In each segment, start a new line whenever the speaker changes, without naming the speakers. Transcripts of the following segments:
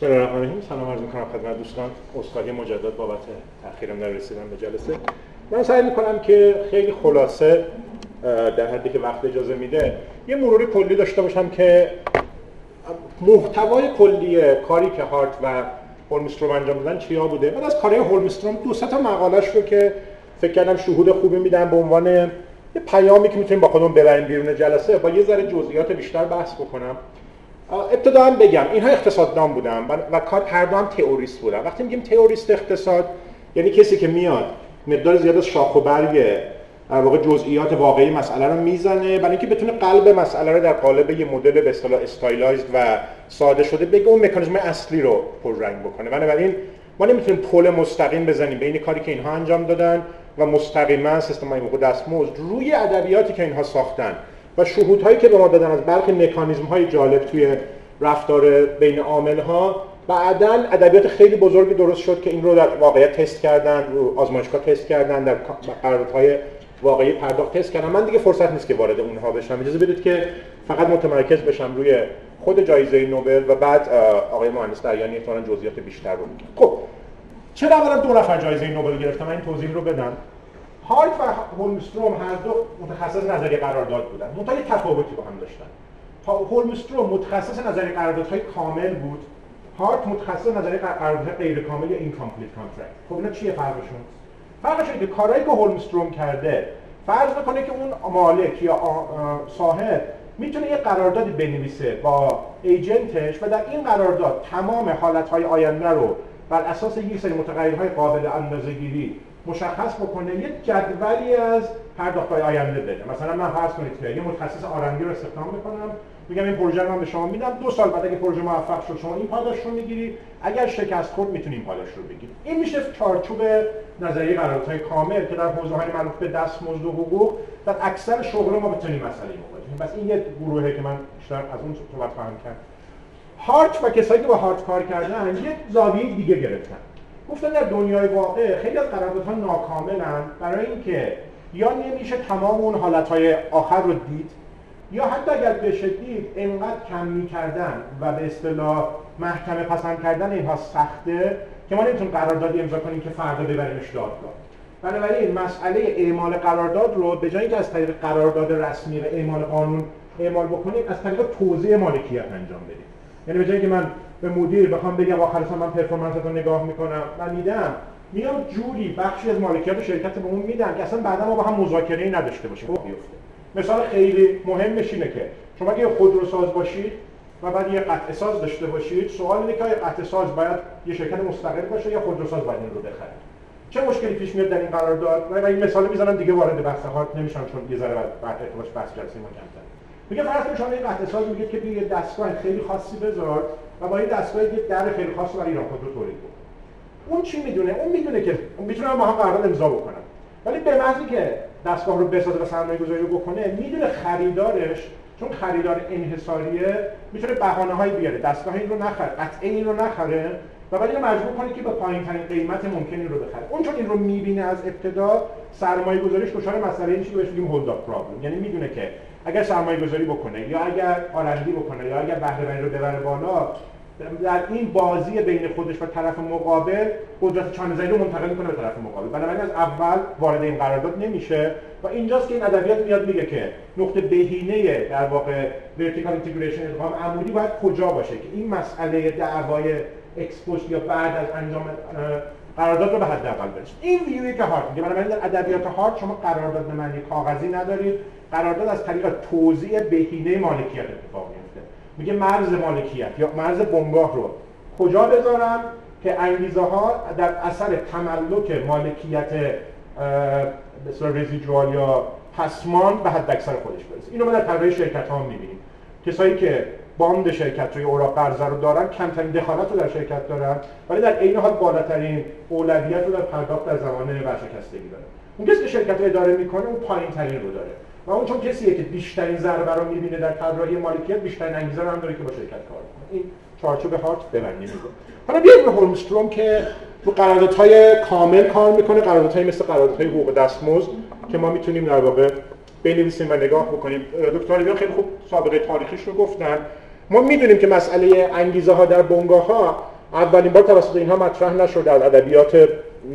بسم الله الرحمن الرحیم سلام عرض می‌کنم خدمت دوستان. عذرخواهی مجدد بابت تاخیرم در رسیدن به جلسه. من سعی می‌کنم که خیلی خلاصه در حدی که وقت اجازه میده یه مروری کلی داشته باشم که محتوای کلی کاری که هارت و هولمستروم انجام دادن چیا بوده؟ بعد از کارهای هولمستروم دو تا مقالش رو که فکر کردم شهود خوبی میدم به عنوان یه پیامی که می‌تونیم با خودمون ببریم بیرون جلسه با یه ذره جزئیات بیشتر بحث بکنم. ابتدا هم بگم اینها اقتصاددان بودن و کار هر دو هم تئوریست بودن. وقتی میگیم تئوریست اقتصاد یعنی کسی که میاد مقدار زیاد از شاخ و برگ در واقع جزئیات واقعی مسئله رو می‌زنه برای اینکه بتونه قلب مسئله رو در قالب یه مدل به اصطلاح استایلایزد و ساده شده بگه اون مکانیزم اصلی رو پررنگ بکنه. بنابراین ما نمی‌تونیم پل مستقیم بزنیم بین کاری که اینها انجام دادن و مستقیما سیستم های دستمزد روی ادبیاتی که اینها ساختن. و شهودهایی که به ما دادن از برخی مکانیزم های جالب توی رفتار بین عامل ها بعدا ادبیات خیلی بزرگی درست شد که این رو در واقعیت تست کردن رو آزمایشگاه تست کردن در قراردادهای واقعی پرداخت تست کردن. من دیگه فرصت نیست که وارد اونها بشم. اجازه بدید که فقط متمرکز بشم روی خود جایزه نوبل و بعد آقای مهندس دریانی احتمالاً جزئیات بیشتر رو میگم خب چرا اولا دو نفر جایزه نوبل گرفتن؟ من این توضیح رو بدم. هارت و هولمستروم هر دو متخصص نظریه قرارداد بودن. منتها تفاوتی با هم داشتن. هولمستروم متخصص نظریه قراردادهای کامل بود. هارت متخصص نظریه قراردادهای غیر کامل یا incomplete contract خب اینا چیه فرقشون؟ فرقش که کارهایی که هولمستروم کرده فرض بکنه که اون مالک یا صاحب می‌تونه یه قراردادی بنویسه با agent ش و در این قرارداد تمام حالتهای آینده رو بر اساس یک سری متغیرهای قابل اندازه‌گیری مشخص بکنه یه جدولی از پرداخت‌های آینده بده. مثلا من فرض کنید که یه متخصص آرندی رو استخدام می‌کنم میگم این پروژه رو من به شما میدم دو سال بعد اگه پروژه موفق شد شما این پاداش رو می‌گیری. اگر شکست خورد می‌تونی این پاداش رو بگیری این میشه چارچوب نظریه قراردادهای کامل که در حوزه‌های مربوط به دستمزد و حقوق در اکثر شغل ما بتونیم مسئله مواجهیم بس این یه گروهه که من بیشتر از اون صحبت خواهم کرد. هارت و کسایی که با هارت کار کردن یه زاویه دیگه گرفتن. گفتن در دنیای واقع. خیلی از قراردادها ناکاملن. برای اینکه یا نمیشه تمام اون حالتهای آخر رو دید یا حتی اگر بشه دید انقدر کم می‌کردن و به اصطلاح محکمه پسند کردن اینها سخته که ما نمی‌تونیم قراردادی امضا کنیم که فردا ببریمش دادگاه. بنابراین مسئله اعمال قرارداد رو به جای اینکه از طریق قرارداد رسمی و اعمال قانون اعمال بکنیم از طریق توزیع مالکیت انجام بدیم. یعنی به که من به مدیر بخوام بگم آخر سال من پرفورمنس رو نگاه می‌کنم من میدم. میام جوری بخشی از مالکیت شرکت به اون میدم که اصلا بعدا ما با هم مذاکره نداشته باشیم. خب بیفته. مثال خیلی مهمش اینه که شما اگه خودروساز باشید و بعد یه قطع ساز داشته باشید سوال اینه که آیا قطع ساز باید یه شرکت مستقل باشه یا خودروساز باید این رو بخره؟ چه مشکلی پیش میاد در این قرارداد؟ من این مثال می‌زنم دیگه وارد بحث هات نمیشم چون یه ذره بعد ارتباط بحث جلسه ما کمتر میگه فرض کنید شما این قطع ساز میگه که یه دستگاه خیلی خاصی بذار و با این دستگاه یه در خیلی خاص برای ایران خودرو تولید بکن اون چی می‌دونه؟ اون می‌دونه که می‌تونه با هم قرارداد امضا بکنن ولی به محضی که دستگاه رو بسازه و سرمایه گذاری رو بکنه می‌دونه خریدارش چون خریدار انحصاریه می‌تونه بهانه بیاره. دستگاه این رو نخره قطعه این رو نخره و بعد اینو مجبور کنه که به پایین ترین قیمت ممکنی رو بخره. اون چون این رو می‌بینه از ابتدا سرمایه گذاریش دچار مسئله چیزی بهش میگیم hold-up problem یعنی می‌دونه که اگر سرمایه گذاری بکنه یا اگر R&D بکنه یا اگر بهره رو ببره بالا در این بازی بین خودش و طرف مقابل قدرت چانه‌زنی رو منتقل کنه به طرف مقابل. بنابراین از اول وارد این قرارداد نمیشه و اینجاست که این ادبیات میاد میگه که نقطه بهینه در واقع vertical integration ادغام عمودی باید کجا باشه؟ که این مسئله دعوای اکسپوش یا بعد از انجام قرارداد رو به حداقل برسید این ویوی که هارت میگه بنابراین در ادبیات هارت شما قرارداد به معنی کاغذی ندارید. قرارداد از طریق توزیع بهینه مالکیت اتفاق میفته. میگه مرز مالکیت یا مرز بنگاه رو کجا بذارم که انگیزه ها در اثر تملک مالکیت به رزیجوال یا پسمان به حد اکثر خودش برسه. اینو ما در طراحی شرکت ها می‌بینیم. کسایی که باند شرکت روی اوراق قرضه رو دارن کمترین دخالت رو در شرکت دارن ولی در عین حال بالاترین اولویت رو در پرداخت در زمان ورشکستگی داره. اون کسی که شرکت رو اداره می‌کنه اون پایین ترین رو داره. و اون چون کسیه که بیشترین ضربه رو می‌بینه در طراحی مالکیت بیشترین انگیزه رو هم داره که با شرکت کار کنه. این چارچوب هارت ببندیم. حالا بیایم به هولمستروم که تو قراردادهای کامل کار می‌کنه قراردادهای مثل قراردادهای حقوق دستمزد که ما می‌تونیم در واقع بنویسیم و نگاه بکنیم. دکتر خیلی خوب سابقه تاریخیش رو گفتن. ما می‌دونیم که مسئله انگیزه ها در بنگاه ها اولین بار توسط اینها مطرح نشد در ادبیات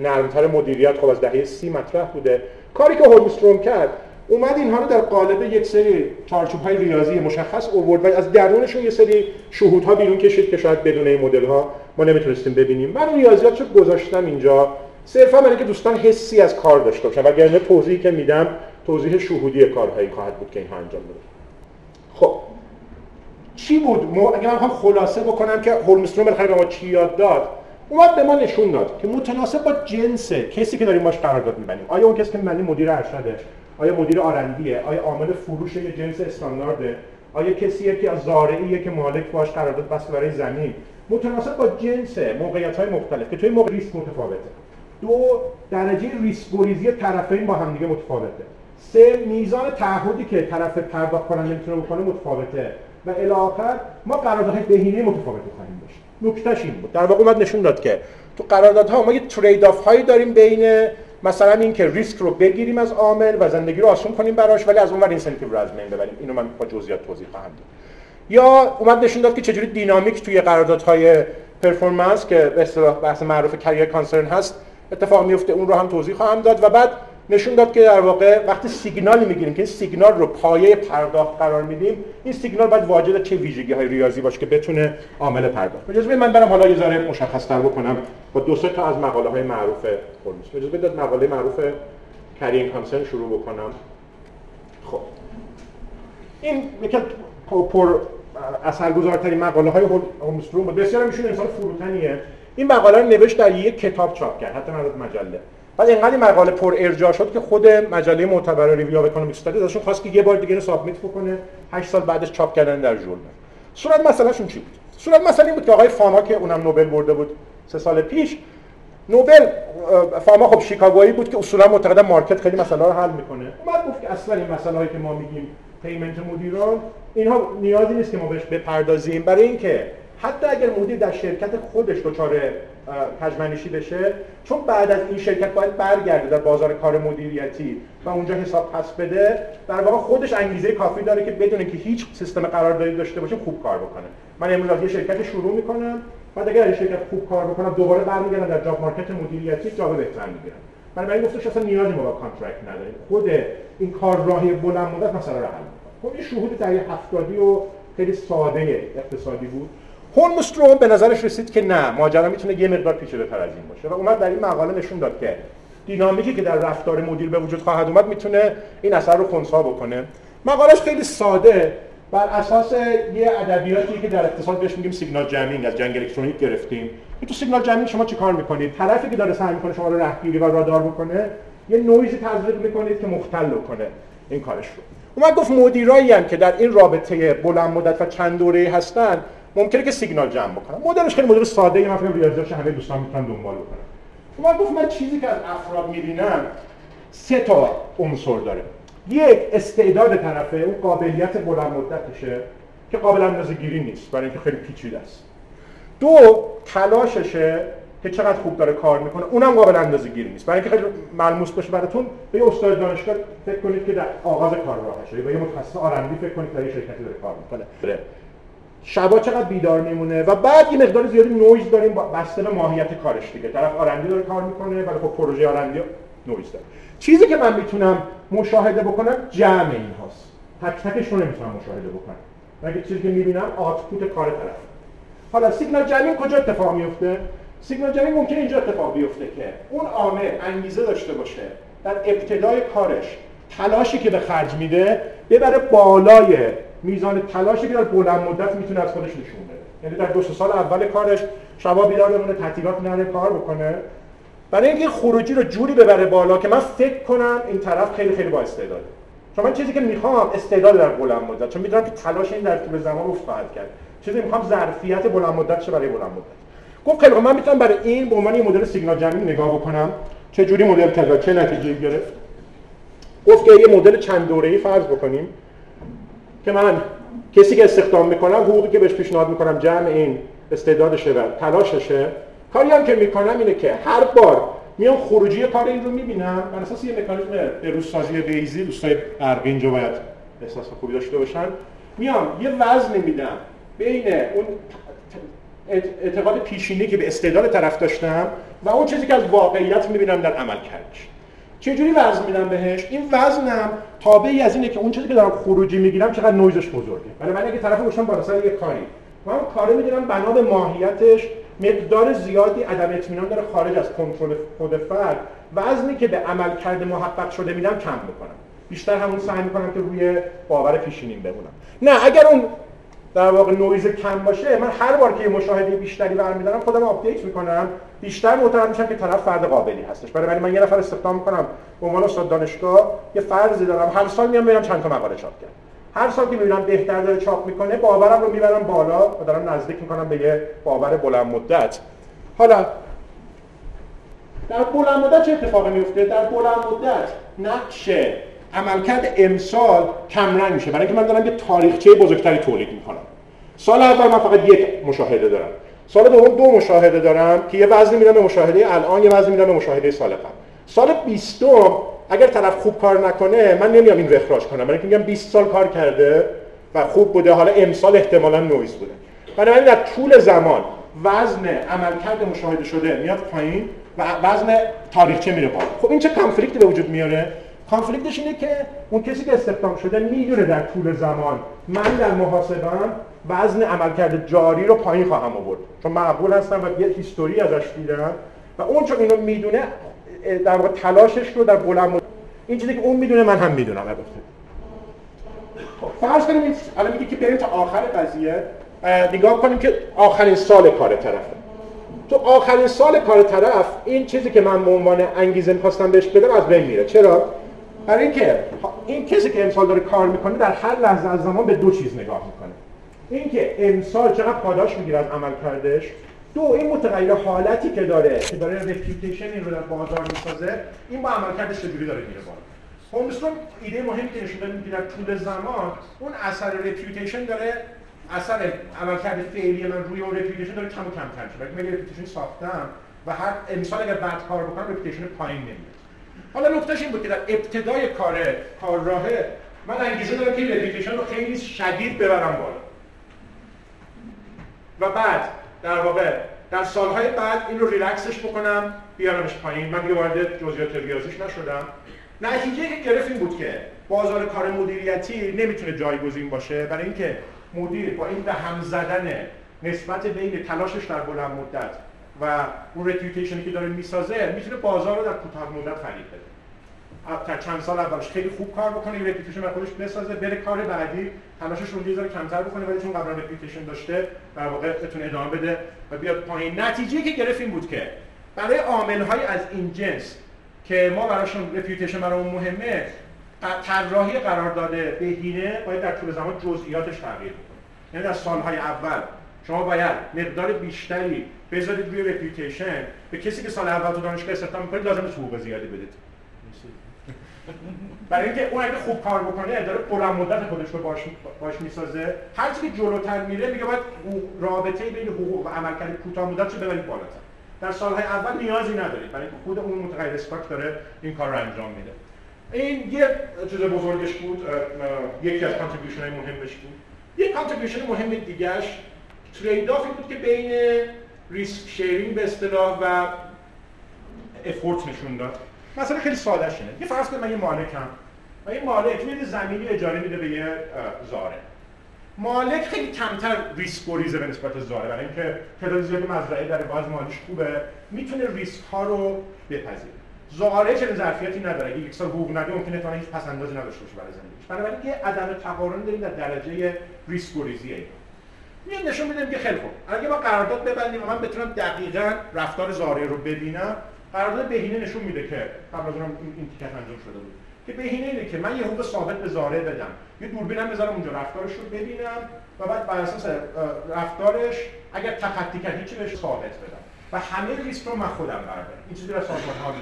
نرمتر مدیریت خب از دهه سی مطرح بوده. کاری که هولمستروم کرد اومد اینها رو در قالب یک سری چارچوب های ریاضی مشخص اوورد و از درونشون یه سری شهودها بیرون کشید که شاید بدون این مدل ها ما نمی‌تونستیم ببینیم. من ریاضیات رو گذاشتم اینجا. صرفا برای که دوستان حسی از کار داشته باشن. وگرنه توضیحی که میدم توضیح شهودی کارهایی خواهد بود که اینها انجام بده چی بود؟ اگر من خلاصه بکنم که هولمستروم بالاخره به ما چی یاد داد اومد به ما نشون داد که متناسب با جنس کسی که داریم باش قرارداد می‌بندیم. آیا اون کسی که می‌بندیم مدیر ارشده؟ آیا مدیر آرندیه؟ آیا عامل فروش یه جنس استاندارده؟ آیا کسیه که از زارعیه که مالک باش قرارداد بسته برای زمین؟ متناسب با جنس موقعیت های مختلف. که توی موقع ریسک متفاوته. دو درجه ریسک طرفین با همدیگه متفاوته. سه میزان تعهدی که طرف پرداخت کننده می‌تونه بکنه متفاوته. و الی آخر ما قراردادهای بهینه متفاوتی خواهیم داشت. نکتهش این بود. در واقع اومد نشون داد که تو قراردادها ما یه trade-off هایی داریم بین مثلا اینکه ریسک رو بگیریم از عامل و زندگی رو آسون کنیم براش ولی از اون ور incentive رو از بین ببریم. اینو من با جزئیات توضیح خواهم داد. یا اومد نشون داد که چجوری dynamic توی قراردادهای performance که به اصطلاح بحث معروف career concern هست اتفاق میفته اون رو هم توضیح خواهم داد. و بعد نشون داد که در واقع وقتی سیگنالی می‌گیریم که این سیگنال رو پایه پرداخت قرار میدیم این سیگنال باید واجد چه ویژگی های ریاضی باشه که بتونه عامل پرداخت اجازه من برم حالا یه ذره مشخص تر بکنم با دو سه تا از مقاله های معروف هولمز. اجازه بدید مقاله معروف کرین کانسن شروع بکنم. خب. این یکی پر اثرگذارترین مقاله های هولمز بود. بسیار میشون انسان فروتنیه. این مقاله رو نوشت در یک کتاب چاپ کرد. حتی مجله. بعد اینقدر مقاله پر ارجاع شد که خود مجله معتبر Review of Economic Studies ازشون خواست که یه بار دیگه submit بکنه. 8 سال بعدش چاپ کردن در ژورنال. صورت مسئلهشون چی بود؟ صورت مسئله این بود که آقای فاما که اونم نوبل برده بود سه سال پیش نوبل فاما خب شیکاگویی بود که اصولا معتقد market خیلی مسئله رو حل می‌کنه. اومد گفت که اصلا این مسئله هایی که ما میگیم payment مدیران اینها نیازی نیست که ما بهش بپردازیم. برای اینکه حتی اگر مدیر در شرکت خودش دچار کژمنشی بشه چون بعد از این شرکت باید برگرده در بازار کار مدیریتی و اونجا حساب پس بده در واقع خودش انگیزه کافی داره که بدونه که هیچ سیستم قراردادی داشته باشه خوب کار بکنه. من امروز از یه شرکت شروع می‌کنم بعد اگر این شرکت خوب کار بکنم دوباره برمیگردم در job market مدیریتی job بهتر می‌گیرم. من این گفتش اصلا نیازی ما با contract نداریم. خود این کار راهی بلند مدت مثلا رو حل خب این شهود در 70 و خیلی ساده اقتصادی بود. هولمستروم به نظرش رسید که نه ماجرا می‌تونه یه مقدار پیچیده تر از این باشه. و اومد در این مقاله نشون داد که دینامیکی که در رفتار مدیر به وجود خواهد اومد می‌تونه این اثر رو خنثی بکنه. مقالش خیلی ساده بر اساس یه ادبیاتی که در اقتصاد بهش میگیم signal jamming از جنگ الکترونیک گرفتیم. تو سیگنال جمینگ شما چیکار می‌کنید؟ طرفی که داره سعی می‌کنه شما رو رهگیری و رادار بکنه یه نویزی تزریق می‌کنید که مختل کنه این کارش رو. اومد گفت مدیرایی هم که در این رابطه بلند مدت و چند دوره هستن ممکنه که سیگنال جمع بکنم. مدلش خیلی مدل ساده ای من فکر ریاضیاتش همه دوستان می‌تونن دنبال بکنن. من گفت من چیزی که از افراد می‌بینم سه تا عنصر داره. یک استعداد طرفه اون قابلیت بلند مدتشه که قابل اندازه‌گیری نیست برای اینکه خیلی پیچیده است. دو تلاششه که چقدر خوب داره کار می‌کنه اونم قابل اندازه‌گیری نیست. برای اینکه خیلی ملموس باشه براتون به یه استاد دانشگاه فکر کنید که در آغاز کار راهشه یا یه متخصص R&D فکر کنید در یه شرکتی داره کار می‌کنه. شبا چقدر بیدار میمونه و بعد یه مقدار زیادی نویز داریم بسته به ماهیت کارش دیگه. طرف R&D داره کار می‌کنه ولی خب پروژه R&D noise داره. چیزی که من می‌تونم مشاهده بکنم جمع این هاست. تک تکش رو نمی‌تونم مشاهده بکنم. مگه چیزی که می‌بینم آتپوت کار طرف. حالا سیگنال جمعی کجا اتفاق میفته سیگنال جمعی ممکنه اینجا اتفاق بیفته که اون عامل انگیزه داشته باشه. در ابتدای کارش تلاشی که به خرج میده ببره بالای میزان تلاشی که در بلند مدت می‌تونه از خودش نشون بده. یعنی در دو سال اول کارش شبا بیدار بمونه تعطیلات نره کار بکنه. برای اینکه خروجی رو جوری ببره بالا که من فکر کنم این طرف خیلی خیلی با استعداده چون من چیزی که می‌خوام استعداد در بلند مدت. چون می‌دونم که تلاش این در طول زمان افت خواهد کرد. چیزی می‌خوام ظرفیت بلند مدت برای بلند مدت. گفت خیلی من می‌تونم برای این به عنوان یه مدل سیگنال جمعی نگاه بکنم. چه جوری مدل تلقا چه نتیجه گرفت؟ گفت که یه مدل چند دوره‌ای فرض بکنیم که من کسی که استخدام می‌کنم حقوقی که بهش پیشنهاد می‌کنم جمع این استعدادشه و تلاششه کاری هم که می‌کنم اینه که هر بار میام خروجی کار این رو می‌بینم بر اساس یه مکانیزم بروزسازی بیزی دوستای برقی اینجا باید احساس خوبی داشته باشن میام یه وزن میدم بین اون اعتقاد پیشینی که به استعداد طرف داشتم و اون چیزی که از واقعیت می‌بینم در عمل کردش چجوری وزن میدم بهش؟ این وزنم تابعی از اینه که اون چیزی که دارم خروجی می‌گیرم چقدر نویزش بزرگه. ولی من اگه طرف گوشم بالا سر یه کاری. من کاری می‌دونم بنا به ماهیتش مقدار زیادی عدم اطمینان داره خارج از کنترل خود فرد. وزنی که به عمل کرده محقق شده میدم کم می‌کنم. بیشتر همون سعی می‌کنم که روی باور پیشینیم بمونم. نه اگر اون در واقع نویز کم باشه من هر بار که یه مشاهده بیشتری برمیدارم خودم update می‌کنم. بیشتر معتقد میشم که طرف فرد قابلی هستش. برای من یه نفر استخدام می‌کنم به عنوان استاد دانشگاه یه فرضی دارم. هر سال میام ببینم چند تا مقاله چاپ کرد. هر سال که می‌بینم بهتر داره چاپ می‌کنه باورم رو می‌برم بالا و دارم نزدیک می‌کنم به یه باور بلند مدت. حالا در بلند مدت چه اتفاقی میفته در بلند مدت نقش عملکرد امسال کمرنگ میشه. برای اینکه من دارم یه تاریخچه بزرگتری تولید می‌کنم. سال اول من فقط یک مشاهده دارم. سال دوم دو مشاهده دارم که یه وزنی میدم به مشاهده الان یه وزنی میدم به مشاهده سال قبل. سال 20 اگر طرف خوب کار نکنه من نمیام این اخراج کنم. برای میگم 20 سال کار کرده و خوب بوده حالا امسال احتمالا نویز بوده. بنابراین در طول زمان وزن عملکرد مشاهده شده میاد پایین و وزن تاریخچه میره بالا. خب این چه conflict ی به وجود میاره؟ conflict ش اینه که اون کسی که استخدام شده می‌دونه در طول زمان من در محاسبم وزن عملکرد جاری رو پایین خواهم آورد. چون معقول هستم و یه history ازش دیدم و اون چون اینو می‌دونه در واقع تلاشش رو در بلند این چیزی که اون می‌دونه من هم می‌دونم البته. خب فرض کنیم الان میگه که بریم تا آخر قضیه. نگاه کنیم که آخرین سال کار طرفه. تو آخرین سال کار طرف این چیزی که من به عنوان انگیزه می‌خواستم بهش بدم از بین میره. چرا؟ برای اینکه این کسی که امسال داره کار می‌کنه در هر لحظه از زمان به دو چیز نگاه می‌کنه. اینکه امسال چقدر پاداش می‌گیره از عمل کردش دو این متغیر حالتی که داره که داره reputation این رو در بازار می‌سازه این با عملکردش چجوری داره میره بالا؟ هولمستروم ایده مهمی که نشون داده در طول زمان اون اثر reputation داره اثر عملکرد فعلی من روی اون reputation داره کم و کمتر میشه. اگه من reputation ساختم و هر امسال اگر بد کار بکنم reputation پایین نمیاد. حالا نکتهش این بود که در ابتدای کار کار راهه من انگیزه دارم که این رو خیلی شدید ببرم بالا. و بعد در واقع در سالهای بعد این رو ریلکسش بکنم بیارمش پایین. من دیگه وارد جزئیات ریاضیش نشدم. نتیجه که گرفت این بود که بازار کار مدیریتی نمی‌تونه جایگزین باشه. برای اینکه مدیر با این به هم زدن نسبت بین تلاشش در بلند مدت و اون reputation ی که داره می‌سازه می‌تونه بازار رو در کوتاه مدت فریب بده. تا چند سال اولش خیلی خوب کار بکنه یه reputation برای خودش بسازه بره کار بعدی تلاشش رو یه کمتر بکنه ولی چون قبلا reputation داشته در واقع بتونه ادامه بده و بیاد پایین. نتیجه که گرفت این بود که برای عامل های از این جنس که ما براشون reputation برامون مهمه طراحی قرار داده بهینه باید در طول زمان جزئیاتش تغییر کنه یعنی در سالهای اول شما باید مقدار بیشتری بذارید روی reputation به کسی که سال اول تو دانشگاه استخدام می‌کنید لازم حقوق زیادی بدید. برای اینکه اون اگه خوب کار بکنه داره بلند مدت خودش رو باش باش می‌سازه. هر که جلوتر میره میگه باید رابطه بین حقوق و عملکرد کوتاه مدت رو ببرید بالاتر. در سالهای اول نیازی ندارید. برای اینکه خود اون متغیر stock داره این کار رو انجام میده. این یه چیز بزرگش بود یکی از contribution های مهمش بود. یه contribution مهم دیگهش trade-off ی بود که بین risk sharing به اصطلاح و افورت نشون داد. مثلا خیلی ساده شده یه فرض کنید من یه مالکم و این مالک میاد زمینی اجاره میده به یه زاره. مالک خیلی کمتر ریسک گریزه به نسبت زاره. برای اینکه تعداد زیادی مزرعه در باز مالیش خوبه. می‌تونه ریسک ها رو بپذیره. زاره چنین ظرفیتی نداره. اگه یک سال حقوق نده ممکنه تا هیچ پس اندازی نداشته باشه برای زندگیش. بنابراین یه عدم تقارن داریم در درجه ریسک گریزی میاد نشون میدیم که خیلی خوب. اگه ما قرارداد ببندیم و من بتونم دقیقاً رفتار زاره رو ببینم قرارداد بهینه نشون میده که قبل از اونم این تیکت انجام شده بود. که بهینه اینه که من یه حقوق ثابت به زاره بدم. یه دوربینم بذارم اونجا رفتارش رو ببینم و بعد بر اساس رفتارش اگر تخطی کرد هیچی بهش ثابت بدم. و همه ریسک رو من خودم بردارم این چیزی رو سازمان ها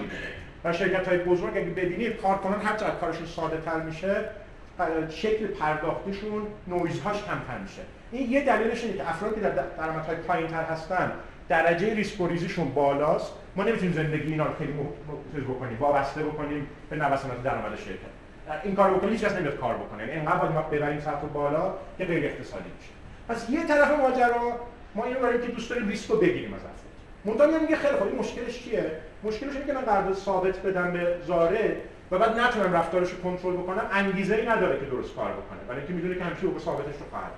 و شرکت های بزرگ اگه ببینید کارکنان هر چقدر کارشون ساده تر میشه شکل پرداختیشون نویزهاش کمتر میشه. این یه دلیلش اینه که افرادی که در درآمدهای پایینتر هستن درجه ریسک بالاست. ما نمی‌تونیم زندگی اینا رو خیلی چیز بکنیم وابسته بکنیم به نوسانات درآمد شرکت. این کار بکنیم هیچ کس نمیاد کار بکنه. یعنی اینقدر باید ما ببریم سطح بالا که غیر اقتصادی میشه پس یه طرف ماجرا ما اینو داریم که دوست داریم ریسک رو بگیریم از افراد منتها میگه خیلی خوب مشکلش چیه؟ مشکلش اینه که من قرارداد ثابت بدم به زاره و بعد نتونم رفتارش رو کنترل بکنم. انگیزه ای نداره که درست کار بکنه برای اینکه می‌دونه که همیشه ثابتش رو خواهد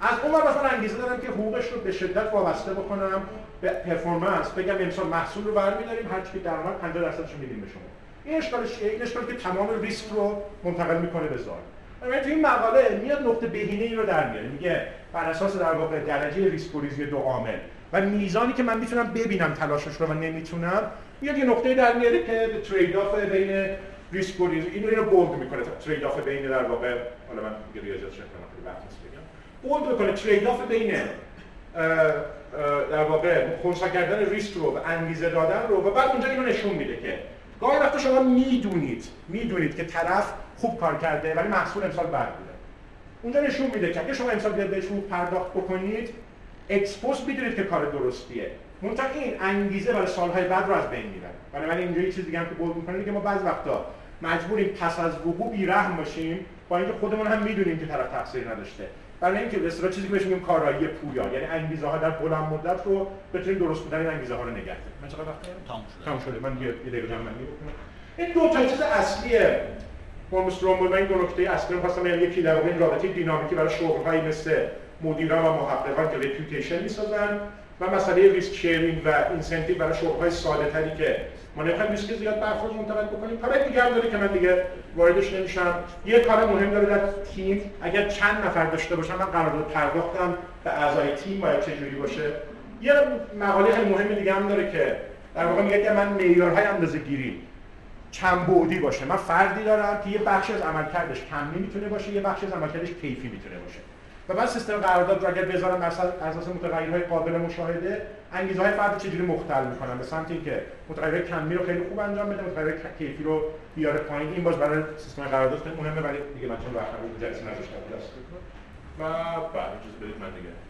از اون مثلا انگیزه دارم که حقوقش رو به شدت وابسته بکنم به performance بگم امسال محصول رو برمی‌داریم هر چی که درآمد 50 درصدش میدیم به شما. این اشکالش این اشکالی که تمام ریسک رو منتقل می‌کنه به کارگزار. من تو این مقاله میاد نقطه بهینه این رو در میاره. میگه بر اساس در واقع درجه ریسک گریزی عامل و میزانی که من می‌تونم ببینم تلاشش رو و نمی‌تونم میاد یه نقطه در میاره که trade-off بین ریسک گریزی اینو اینو bold می‌کنه. trade-off بین در واقع حالا من دیگه ریاضیات شکل بگم. bold می‌کنه trade-off بین در واقع خونسا کردن ریسک رو و انگیزه دادن رو و بعد اونجا اینو نشون میده که گاهی وقتا شما می‌دونید می‌دونید که طرف خوب کار کرده ولی محصول امسال بد بوده. اونجا نشون میده که اگه شما امسال بیاد بهش پرداخت بکنید ex post می‌دونید که کار درستیه. منتها این انگیزه برای سالهای بعد رو از بین می‌بره. بنابراین اینجا یه چیز دیگه هم که bold می‌کنه که ما بعضی وقتا مجبوریم پس از وقوع بیرحم باشیم با اینکه خودمون هم می‌دونیم که طرف تقصیر نداشته. برای اینکه به اصطلاح چیزی که بهش میگیم کارایی پویا یعنی انگیزه ها در بلند مدت رو بتونیم درست بودن این انگیزه ها رو نگه داریم. من چقدر وقت
تمام شده.
تمام شده. من یه دقیقه جمع این دو تا چیز اصلیه هولمستروم بود من این دو نکته اصلی رو خواستم یعنی یکی در واقع این رابطه دینامیکی برای شغل‌هایی مثل مدیران و محققان که reputation می‌سازن و مسئله risk sharing و incentive برای شغل‌های ساده تری که ما نمی‌خوایم ریسک زیاد افراد منتقل بکنیم. کار دیگه هم داره که من دیگه واردش نمیشم. یه کار مهم داره در تیم. اگر چند نفر داشته باشم من قرارداد پرداختم به اعضای تیم باید چجوری باشه. یه مقاله خیلی مهم دیگه هم داره که در واقع میگه که من معیارهای اندازه‌گیری چند بعدی باشه. من فردی دارم که یه بخش از عملکردش کمی می‌تونه باشه یه بخش از عملکردش کیفی می‌تونه باشه. و بعد سیستم قرارداد رو اگر بذارم مثلا اساس متغیرهای قابل مشاهده انگیزه های فرد چجوری مختل می‌کنم؟ به سمت اینکه متغیر کمی رو خیلی خوب انجام بده متغیر کیفی رو بیاره پایین. این باز برای سیستم قرارداد خیلی مهمه ولی دیگه من چون وقت جلسه نداشتم. و بعد اجازه بدید من دیگه.